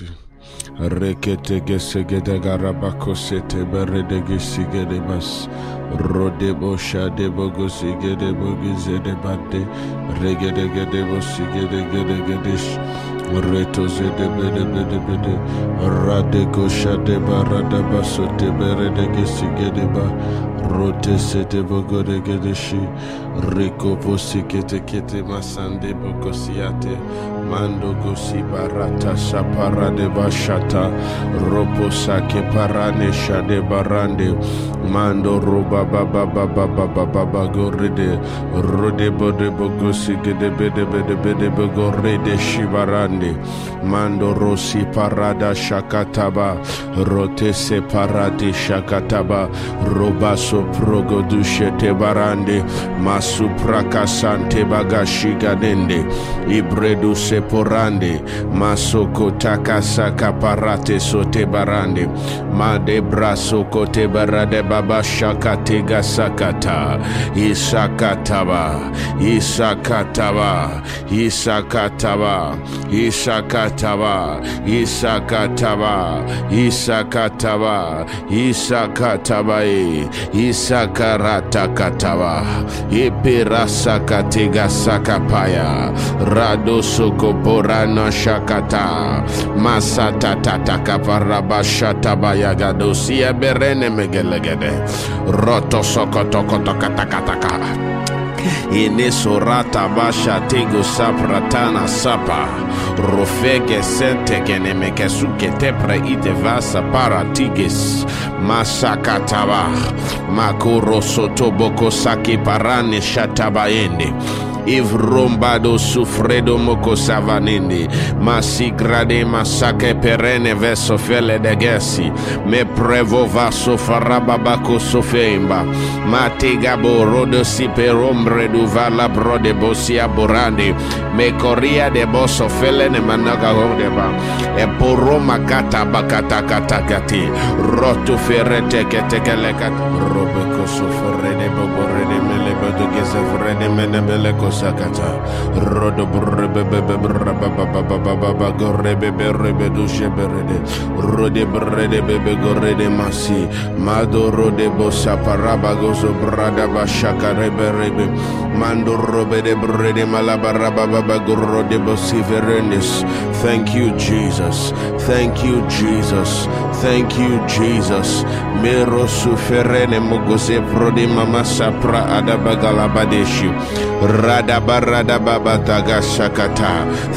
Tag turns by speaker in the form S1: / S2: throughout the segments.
S1: Bosi. Rekete gesegede garabako sete berede gesigede bas. Rode bosha de bogosi gede bogizede bade. Regede gede bosi gede gedesh. Reto zede bede bede bede. Rade gosha de barada basote berede gesigede ba. Rote sete bogode gedeshi. Riko posi kete kete masande bogosiate. Mando gosi barata sapara de bashata ropo sake parane shade barande mando roba baba baba baba baba goride rode bode bogosi gede bede bede bede bogoride shibarande mando rosi parada shakataba rote se parade shakataba roba soprogo dushete barande masupra sante bagashiga dende ibredu se porande masoko takasaka parate sote barande made braso kote barade baba shakate gasakata isakataba isakataba isakataba isakataba isakataba isakataba isakataba isakarata kataba ipirasakate gasakapaya radosoko Borano Shakata Masata Tataka Parabashata Bayagadosia Berene Megelegede. Roto Sokotokoto Katakataka Inesorata basha tego sapratana sapa. Rofege sente kenemeke sukete pre ite vasa paratiges masakataba makuro sotoboko saki parane shatabayende Ivrombado sufredo moko savanindi Masigrade masake perene verso fele de gesi. Me prevo vaso farababako sofeimba. Matigabo rodo si perombre du vala brode bosia borande Me koria de boso fele ne managa hodeba. E poroma kata bakata kata kati Rotu ferete ketekelekat Robeko sofrede boborede mele menebele sakata rodo bebe baba baba baba sheberede rode brede bebe masi. Mado rode bosa paraba gozo brada bashaka rebe rebe mando robe de brede malabaraba baba bosi thank you jesus. Thank you jesus. Thank you jesus. Mero suferene mama sapra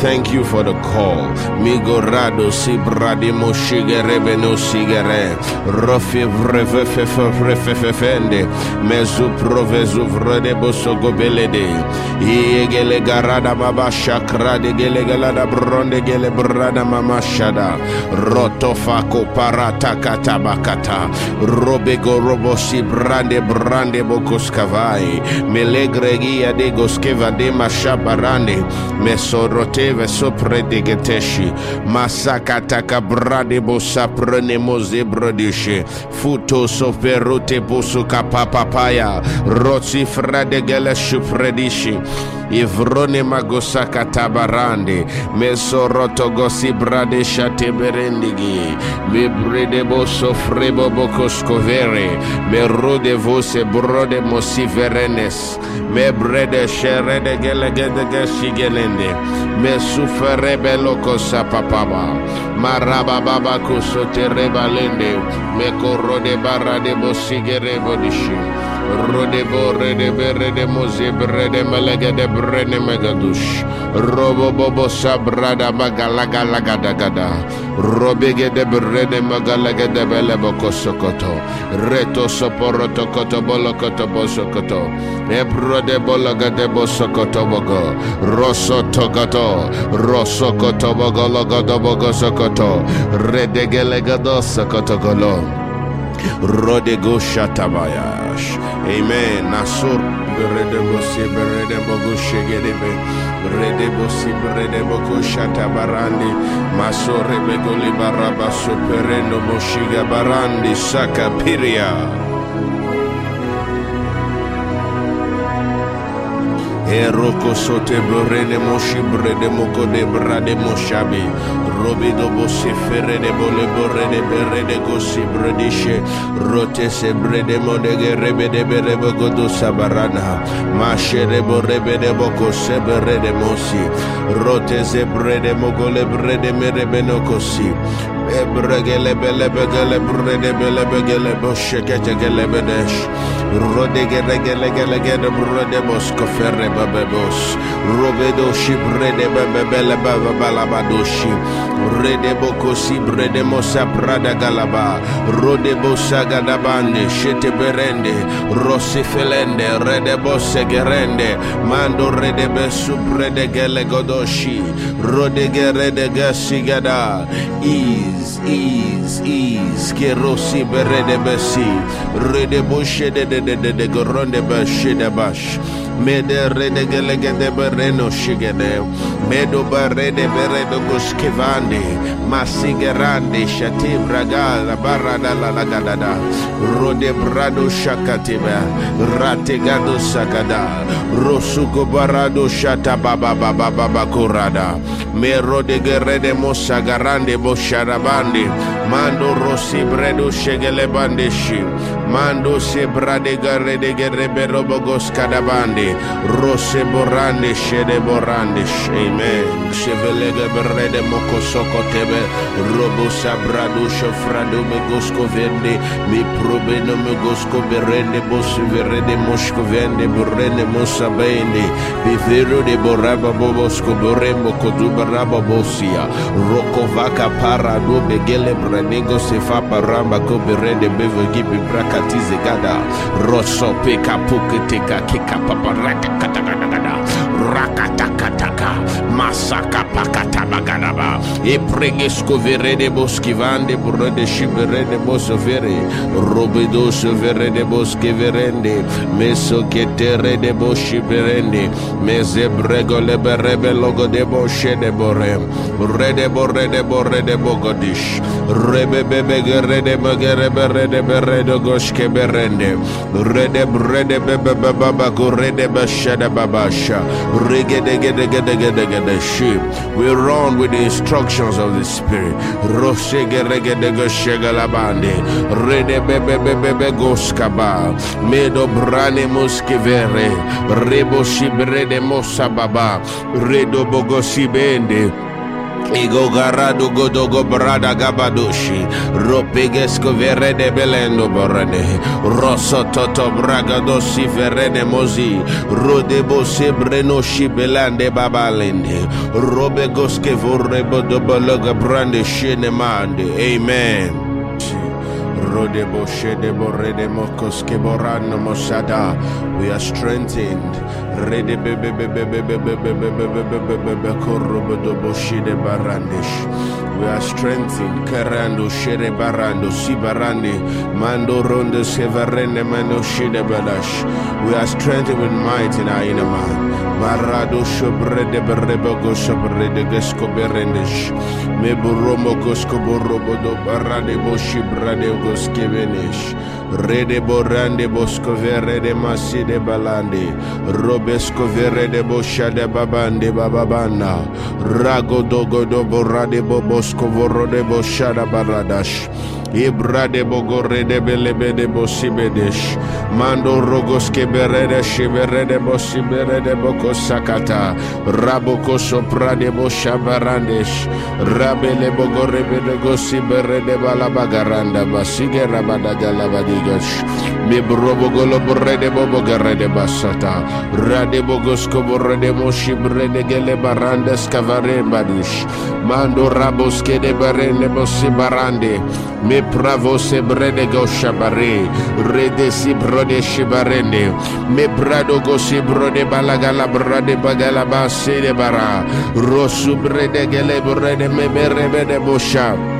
S1: Thank you for the call. Migorado si bradimo shigerebe no sigere. Rofi vrefefefefefende. Mezu provezu vrede boso gobelede. Iegele garada mama shakra de gele galada bronde gele brada mama shada. Rotofako parata katabakata. Robego robo si brande brande bokoskavai. Melegregia de goskeva de mashabarande mesoroteve sopre de geteshi masakataka brade bosa prene moze brodishe futo soferute busuka papapaya rotsi frade gele shupredishi ivrone magosaka tabarande mesoroto gosi brade shate berendigi mebrede boso frebo bokoskovere merode vose brode mosiverenes mebrede sherede gelegede shigelende mesuferebe loko sapapaba maraba baba kusotere balende mekorode barade bosigere rode bore de bere de moze brede melege de brene megadush. Robo bobo sabrada magalaga lagada gada robege de brede magalaga de bele boko sokoto. Reto soporoto koto bolo koto bosokoto ebro de bologa de bosokoto bogo. Rosso tokoto rosso koto bogo logodo bogo sokoto. Redegele gado sokoto golo rodego shatabayash amen. Nasur berede bosi berede bogo shegedebe berede bosi berede bogo shatabarandi masore begoli baraba superendo moshiga barandi saka piria Eroko sote brene moshi brede moko de brade moshabi robido bosi ferede bole borede berede gosi bredishe rote se brede modege rebede berebe godo sabarana mashere borebede boko se berede mosi rote se brede mogole brede merebe no kosi ebregele bele begele brede bele begele boshekete gele bedesh rode gele gele gele gele brede bosko ferre babebos robedo shi brede bebe bele baba balabadoshi rede boko si brede mosa prada galaba rode bosa gadabande shete berende rossi felende rede bosse gerende mando rede besu brede gele godoshi rode gerede gasi gada is is is ke rossi berede besi rede boshe de de de de de goronde bashe de bash mede rede gele gede bereno shigede medo barede beredo goskevande masigerande shati braga la barada la la gadada rode brado shakatiba rate gado sakada rosuko barado shata baba baba baba kurada me rode gerede mosagarande bosharabande mando rosi bredo shegele bandeshi mando se brade garede gerebe robogos kadabande. Rose borande shede borande amen. Chevelega berede moko soko tebe. Robo sabrado shofrado me gosko vende. Mi probe no me gosko berende bos verede mosko vende borene mosa bende. Bivero de boraba bobosko borembo koduba raba bosia. Roko vaka para do begele branego se fa paramba ko berende bevo gibi brakatize gada. Roso peka puketeka kika paparaka katakata rakatakataka masaka pakatabagadaba epregesko verede boskivande burede shiberede bosovere robedo soverede boskeverende meso ketere de boshiberende mezebrego leberebe logo de boshede bore rede borede borede bogodish rebebebe gerede magerebe rede berede goshke berende rede brede bebe baba gorede bashada babasha. We run with the instructions of the Spirit. Medo brane muskivere. Rebo shibrede mosababa. Redo bogosibende. Garado gabadoshi ropegesco verede belendo borene. Rosso toto bragadosi verene rodebo shibelande babalende robegoske vorre bodobologa brande amen. Rodebo Redemo Koskeborano Mosada. We are strengthened. We are strengthened. Karando Shere Barando Sibarande Mando Rondo Severene Mano Shede Balash. We are strengthened with might in our inner man. Marado Shobrede Berebogo Shobrede Gesco Berendish. Meburomo Kosko Borobodo Barade Boshi Brade Goskevenesh. Rede Borande Bosco Vere de Masi de Balande. Robesco Vere de Bosha de Babande Bababana. Rago Dogo do Borade Bobosco Voro de Boshada Baradash. Ibra de Bogore de Belebe de Bosibedesh. Mando Rogos Keberede Shibere de Bosibere de Boko Sakata. Raboko Sopra de Boshabarandesh. Rabele Bogore de Gosibere de Balabagaranda. Basige Rabadagalabadigash. Mibrobogolo Borre de Bobogare de Basata. Rade Bogosko Borre de Moshibre de Gele Barandes Cavare Badish. Mando Raboske de Barene Bosibarande. Me pravo se brede go shabare. Rede si brode shibarende. Me brado go si brode balagala brade bagala base de bara. Rosu brede gele brede me berebe de bosha.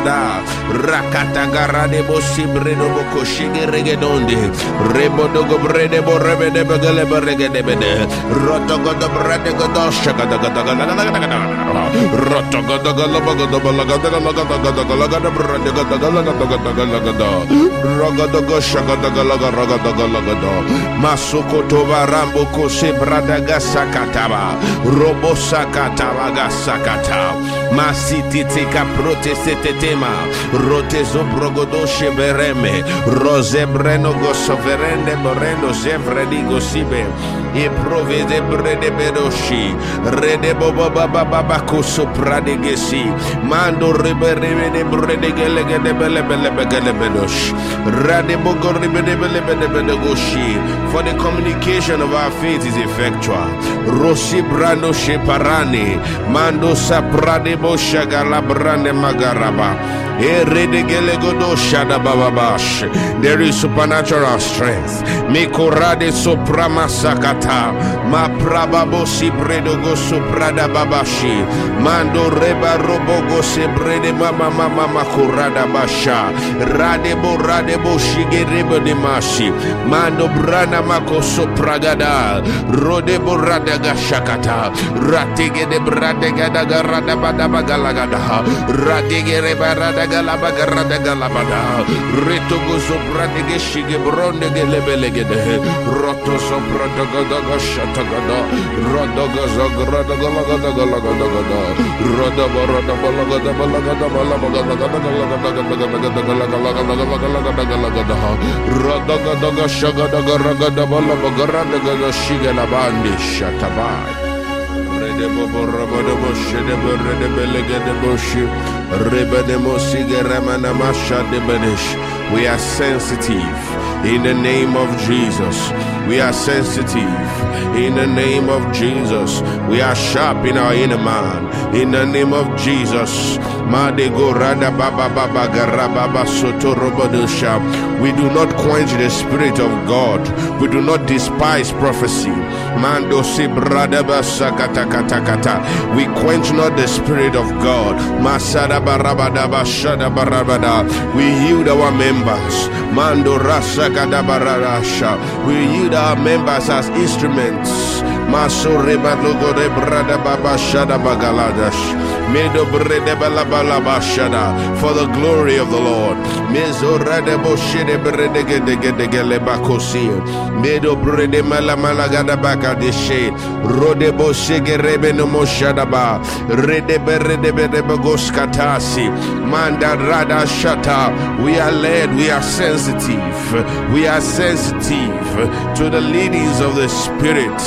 S1: berene moso brakatagada. Rakatagarade bosi bredo bokoshi regedonde. Rebodogo brede bo rebede begele beregede bede. Rotogodo brede godo shagada gada gada gada gada gada. Rotogodo gala bagodo balagada gala gada gada gala gada brede gada gala gada gada gala gada. Rogodo go shagada gala gada gada gala gada. Masuko tova rambo kose brada gasakataba. Robo sakataba gasakata. Masiti tika proteste tema. Rotezo brogodo shebereme. Rose breno go soverende moreno zevredi go sibe. Brede bedoshi. Rede baba baba pradegesi. Mando brede gele gele bele bele. Rade bogo bele bele bele goshi. For the communication of our faith is effectual. Rosi brando sheparani. Mando saprade bosha galabrande magaraba. There is supernatural strength. Soprama sakata. Ma prababo si bredo go soprada babashi. Mando reba robogo se brede mama mama makurada basha. Rade bo rade bo shige rebo de mashi. Mando brana mako sopragada. Rode bo rada. Ratige de brade gada garada bada bagalagada. Ratige reba rada galaba garada galabada. Reto go soprade geshige bronde gelebelegede. Roto soprada We are sensitive in the name of Jesus. We are sensitive in the name of Jesus. We are sharp in our inner man in the name of Jesus. We do not quench the spirit of God. We do not despise prophecy. We quench not the spirit of God. We yield our members. We yield our members as instruments. Maso reba logo brada baba shada bagaladash. For the glory of the Lord. Medo brede mala baka de she. Rode boshege rebe no ba. Rede berede. Manda rada shata. We are led. We are sensitive. We are sensitive to the leadings of the Spirit.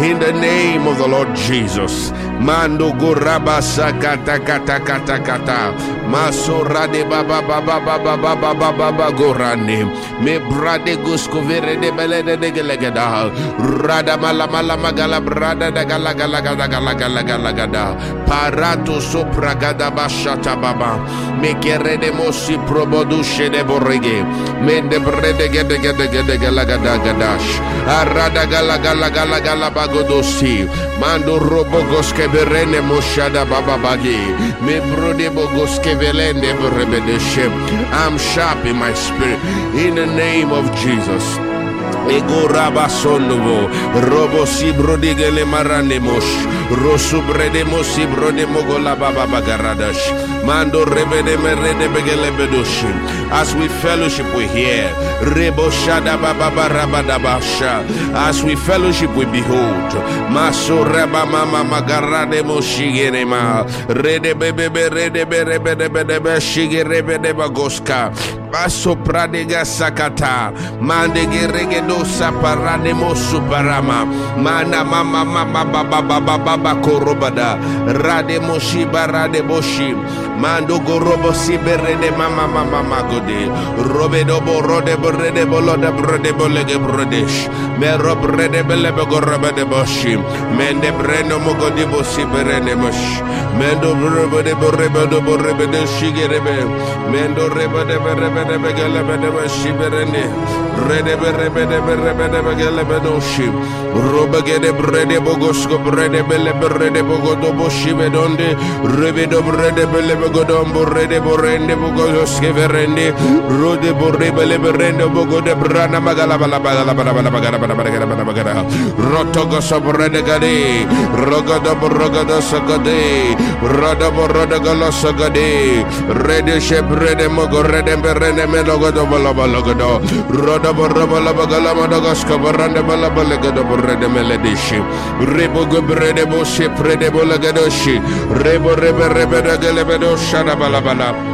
S1: In the name of the Lord Jesus. Mando goraba sakata kata kata kata. Masora de baba baba baba baba baba baba gorane. Me brade gusko vere de bele de de gelegada. Rada mala mala magala brada da gala gala gala gala gala gala gada. Parato sopra gada bashata baba. Me kere de mosi probodushe de borrege. Me de brede gede gede gede gala gada gadash. Arada gala gala gala gala bagodosi. Mando robo goske berene moshada baba bagi. Me brode bogoske velende berebedeshe. I'm sharp in my spirit. In the name of Jesus. Ego rabasonovo, robo si brodigele maranemos, rosu bredemo si brodemo gola baba bagaradash, mando merede begele. As we fellowship we hear, rebo shada baba. As we fellowship we behold, maso reba mama magarade rede bebe rede bere bede bede shige rebe de bagoska. Rabaso pradega sakata. Mande geregedo saparane mosu parama. Mana mama mama baba baba baba korobada. Rade moshi barade boshi. Mando gorobo siberede mama mama magode. Robedo borode borede boloda brode bolege brodesh. Me robrede bele begorobade boshi. Mende brendo mogodi bosi berene mosh. Mendo brode borebe borebe shigerebe mendo rebe de berebe de begelebe de shiberene rede berebe de berebe de begelebe do shi robegede brede bogosko brede bele brede bogodo boshi bedonde rebe do brede bele bogodo borede borende bogoske verende rode borre bele berende bogodo brana magala bala bala bala bala bala bala bala bala bala rotogo sobrede gade rogodo rogodo sogade rodo borodo galo sogade rede shebrede mogo rede berende rende me logo do bala bala gado roda borra bala bagala mada gashka borrande bala bala gado borrende me le dishi rebo gubre de boshi prede bola gado shi rebo rebe rebe da gele bedo shada bala bala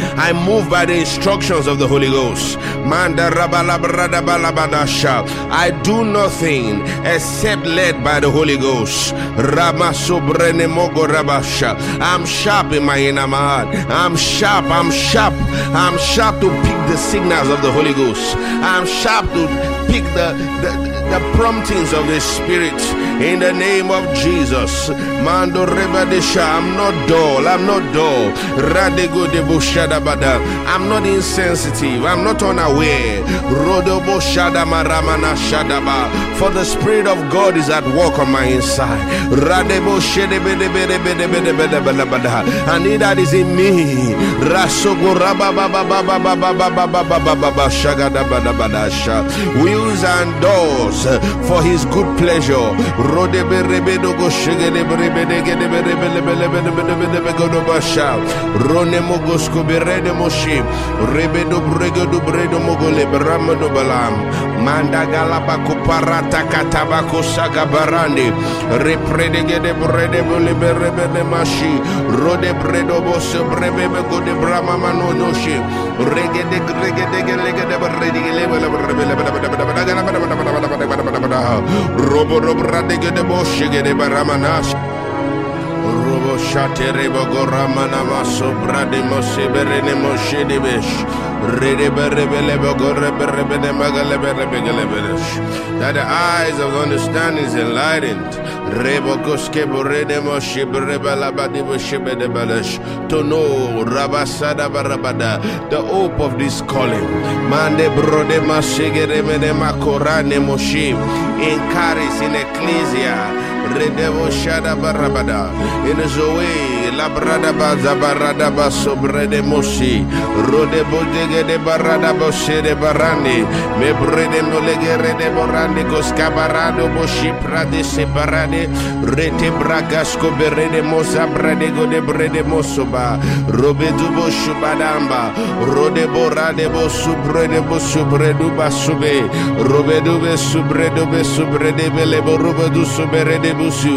S1: I move by the instructions of the Holy Ghost. I do nothing except led by the Holy Ghost. I'm sharp in my inner man. I'm sharp. I'm sharp. I'm sharp to pick the signals of the Holy Ghost. I'm sharp to pick the, the, the promptings of the Spirit in the name of Jesus. Mando rebadesha. I'm not dull. I'm not dull. Radego de bushadabada. I'm not insensitive. I'm not unaware. Rodobo shadama ramana shadaba. For the Spirit of God is at work on my inside. Radebo shedebedebedebedebedebedebedebeda. Wheels and doors for his good pleasure. Rode brama mano no shit. Reggae de reggae de reggae de reggae level of rebel Robo robo radege de boshi de baramanash. Robo shatere bogorama namaso bradimo seberene moshe de besh. That the eyes of understanding is enlightened. To know rabasada barabada the hope of this calling. Mande brode masegere mene makorane moshe. In Caris in Ecclesia. Redevo Shada Barabada, in Zoe, Labradaba Zabaradaba Sobrede Moshi, Rodebo de Baradabo de Barani, Mebrede Molegere de Borande Coscabarado Moshi Prade Separade, Rete Bragasco Berede Mosa Bradego de Brede Mosoba, Robedubo Shubadamba, Rodebo Radebo Subredebo Subreduba Sube, Robedube Subredube Subredebe Lebo Robedu Suberede busu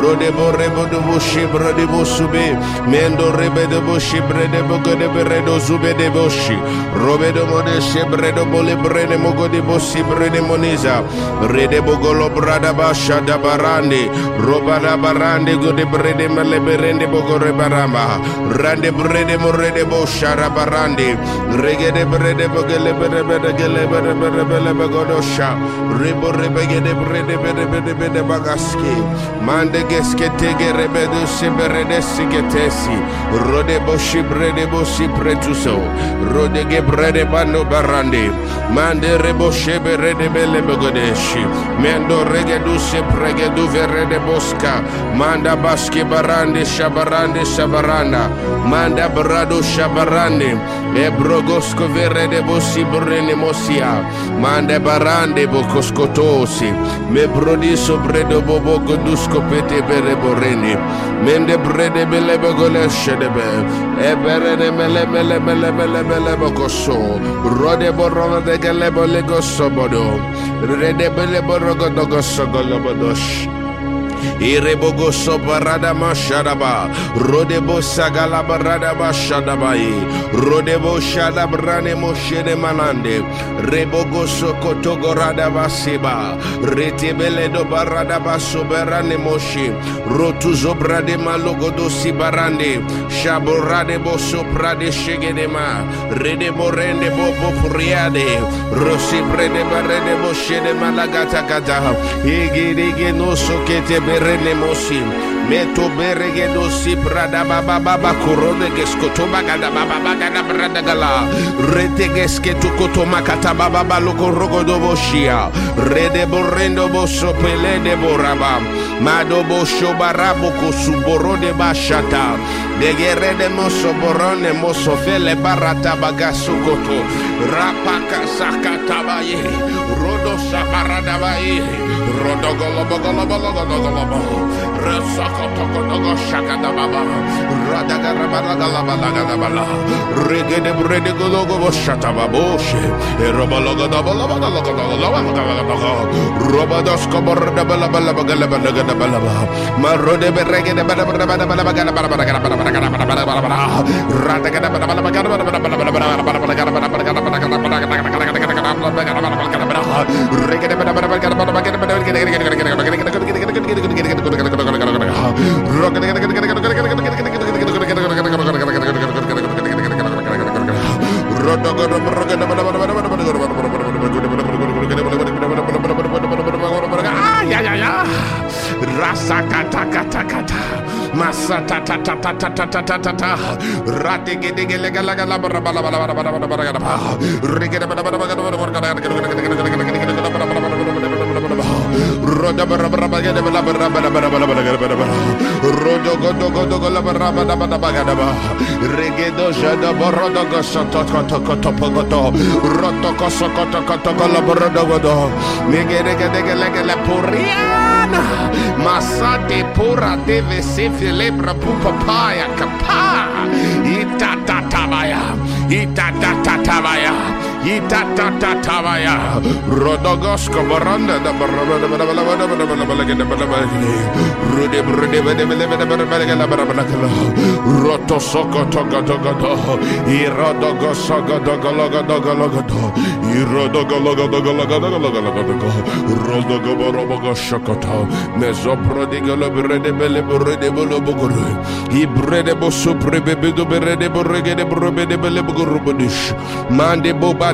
S1: rode bo rebo de boshi brode bosube mendo rebe de boshi brede bogo de bredo zube de boshi robe de mode shebredo bole brene mogo de bosi brede moniza rede bogolo brada basha da barande roba da barande go de brede mele berende bogo rebaramba rande brede mo rede bo shara barande rege de brede bogele berebe de gele berebe berebe bogo do sha rebo rebe de brede berebe de bagaski Mande geskete gerebe de sebere de siketesi. Rode boshi brede boshi pretuso. Rode ge brede bando barande. Mande rebo shebere de bele begodeshi. Mendo rege du se prege du vere de bosca. Manda baske barande shabarande shabaranda. Manda brado shabarande. Ebrogosco vere de boshi brene mosia. Mande barande bocoscotosi. Me brodi sobre do bobogo godusko pete bere borene. Mende brede bele begole shedebe. Eberene mele mele mele mele mele bokoso. Rode borona de gele bole gosobodo. Rede bele borogo dogo sogolobodosh. Irebogo soparada mashadaba. Rodebo sagala barada mashadabai. Rodebo shadabrane moshede manande. Rebogo sokotogo rada basiba. Retebele do barada basoberane moshi. Rotu zobrade malogo do sibarande. Shaborade bo soprade shegedema. Rede morende bobo priade. Rosi prede barede moshede malagata kata. Igidigi no sokete berenemosi meto beregedosi bradabababa korodegeskotobagadababagadabragala retegesketukotomakatabaaba lokorogodoboshia redeborrendoboso peledeboraba madoboshobarabokosuborodebashata pele de moso borone moso fele barata bagaso koto rapaka sakata baye rodo sabarada baye rodo golo golo golo golo golo Resokotokotogo shakada baba. Radagara balaga laba laga laba la. Regede brede gologo boshata baboshe. Rata Rotokosokotokotokolaborodogodo. Nigga, nigga, nigga, nigga, la puria. Mana Masa de pora deve se lebra pupapaya kapa Ita tatabaya Ita tatabaya Yita ta ta tavaya. Rodogosko baranda da barabada barabada barabada barabada Rude rude bede bede bede bede bede la barabada kala. Roto soko toga toga to. Irodogo soko dogo logo dogo logo to. Irodogo logo dogo logo dogo logo logo dogo. Rodogo barobogo shokoto. Mezo prodigo lo brede bele brede bolo boguru. Ibrede bo supre bebe do brede borrege de brede bele boguru bodish. Mande boba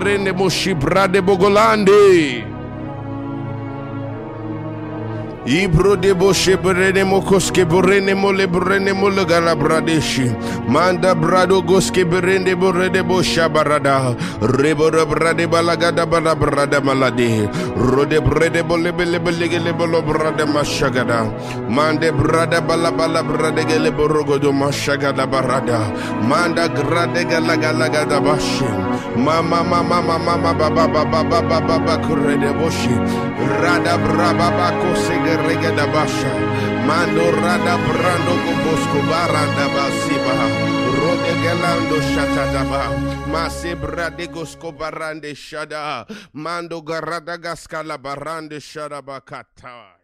S1: verene moshibra de bogolande Ibro de boshe brene mokoske brene mole brene mole gala bradeshi manda brado goske brende borede bosha barada rebo brade balagada bala brada malade rode brede bole bele bele gele bolo brada mashagada mande brada bala bala brade gele borogo do mashagada barada manda grade gala gala gada bashi mama mama mama mama baba baba baba baba kurede boshi rada braba bako sege regeda basha mando rada brando kubosko baranda basiba. Rode gelando shatadaba. Mase brade gosko barande shada. Mando garada gaskala barande shada bakata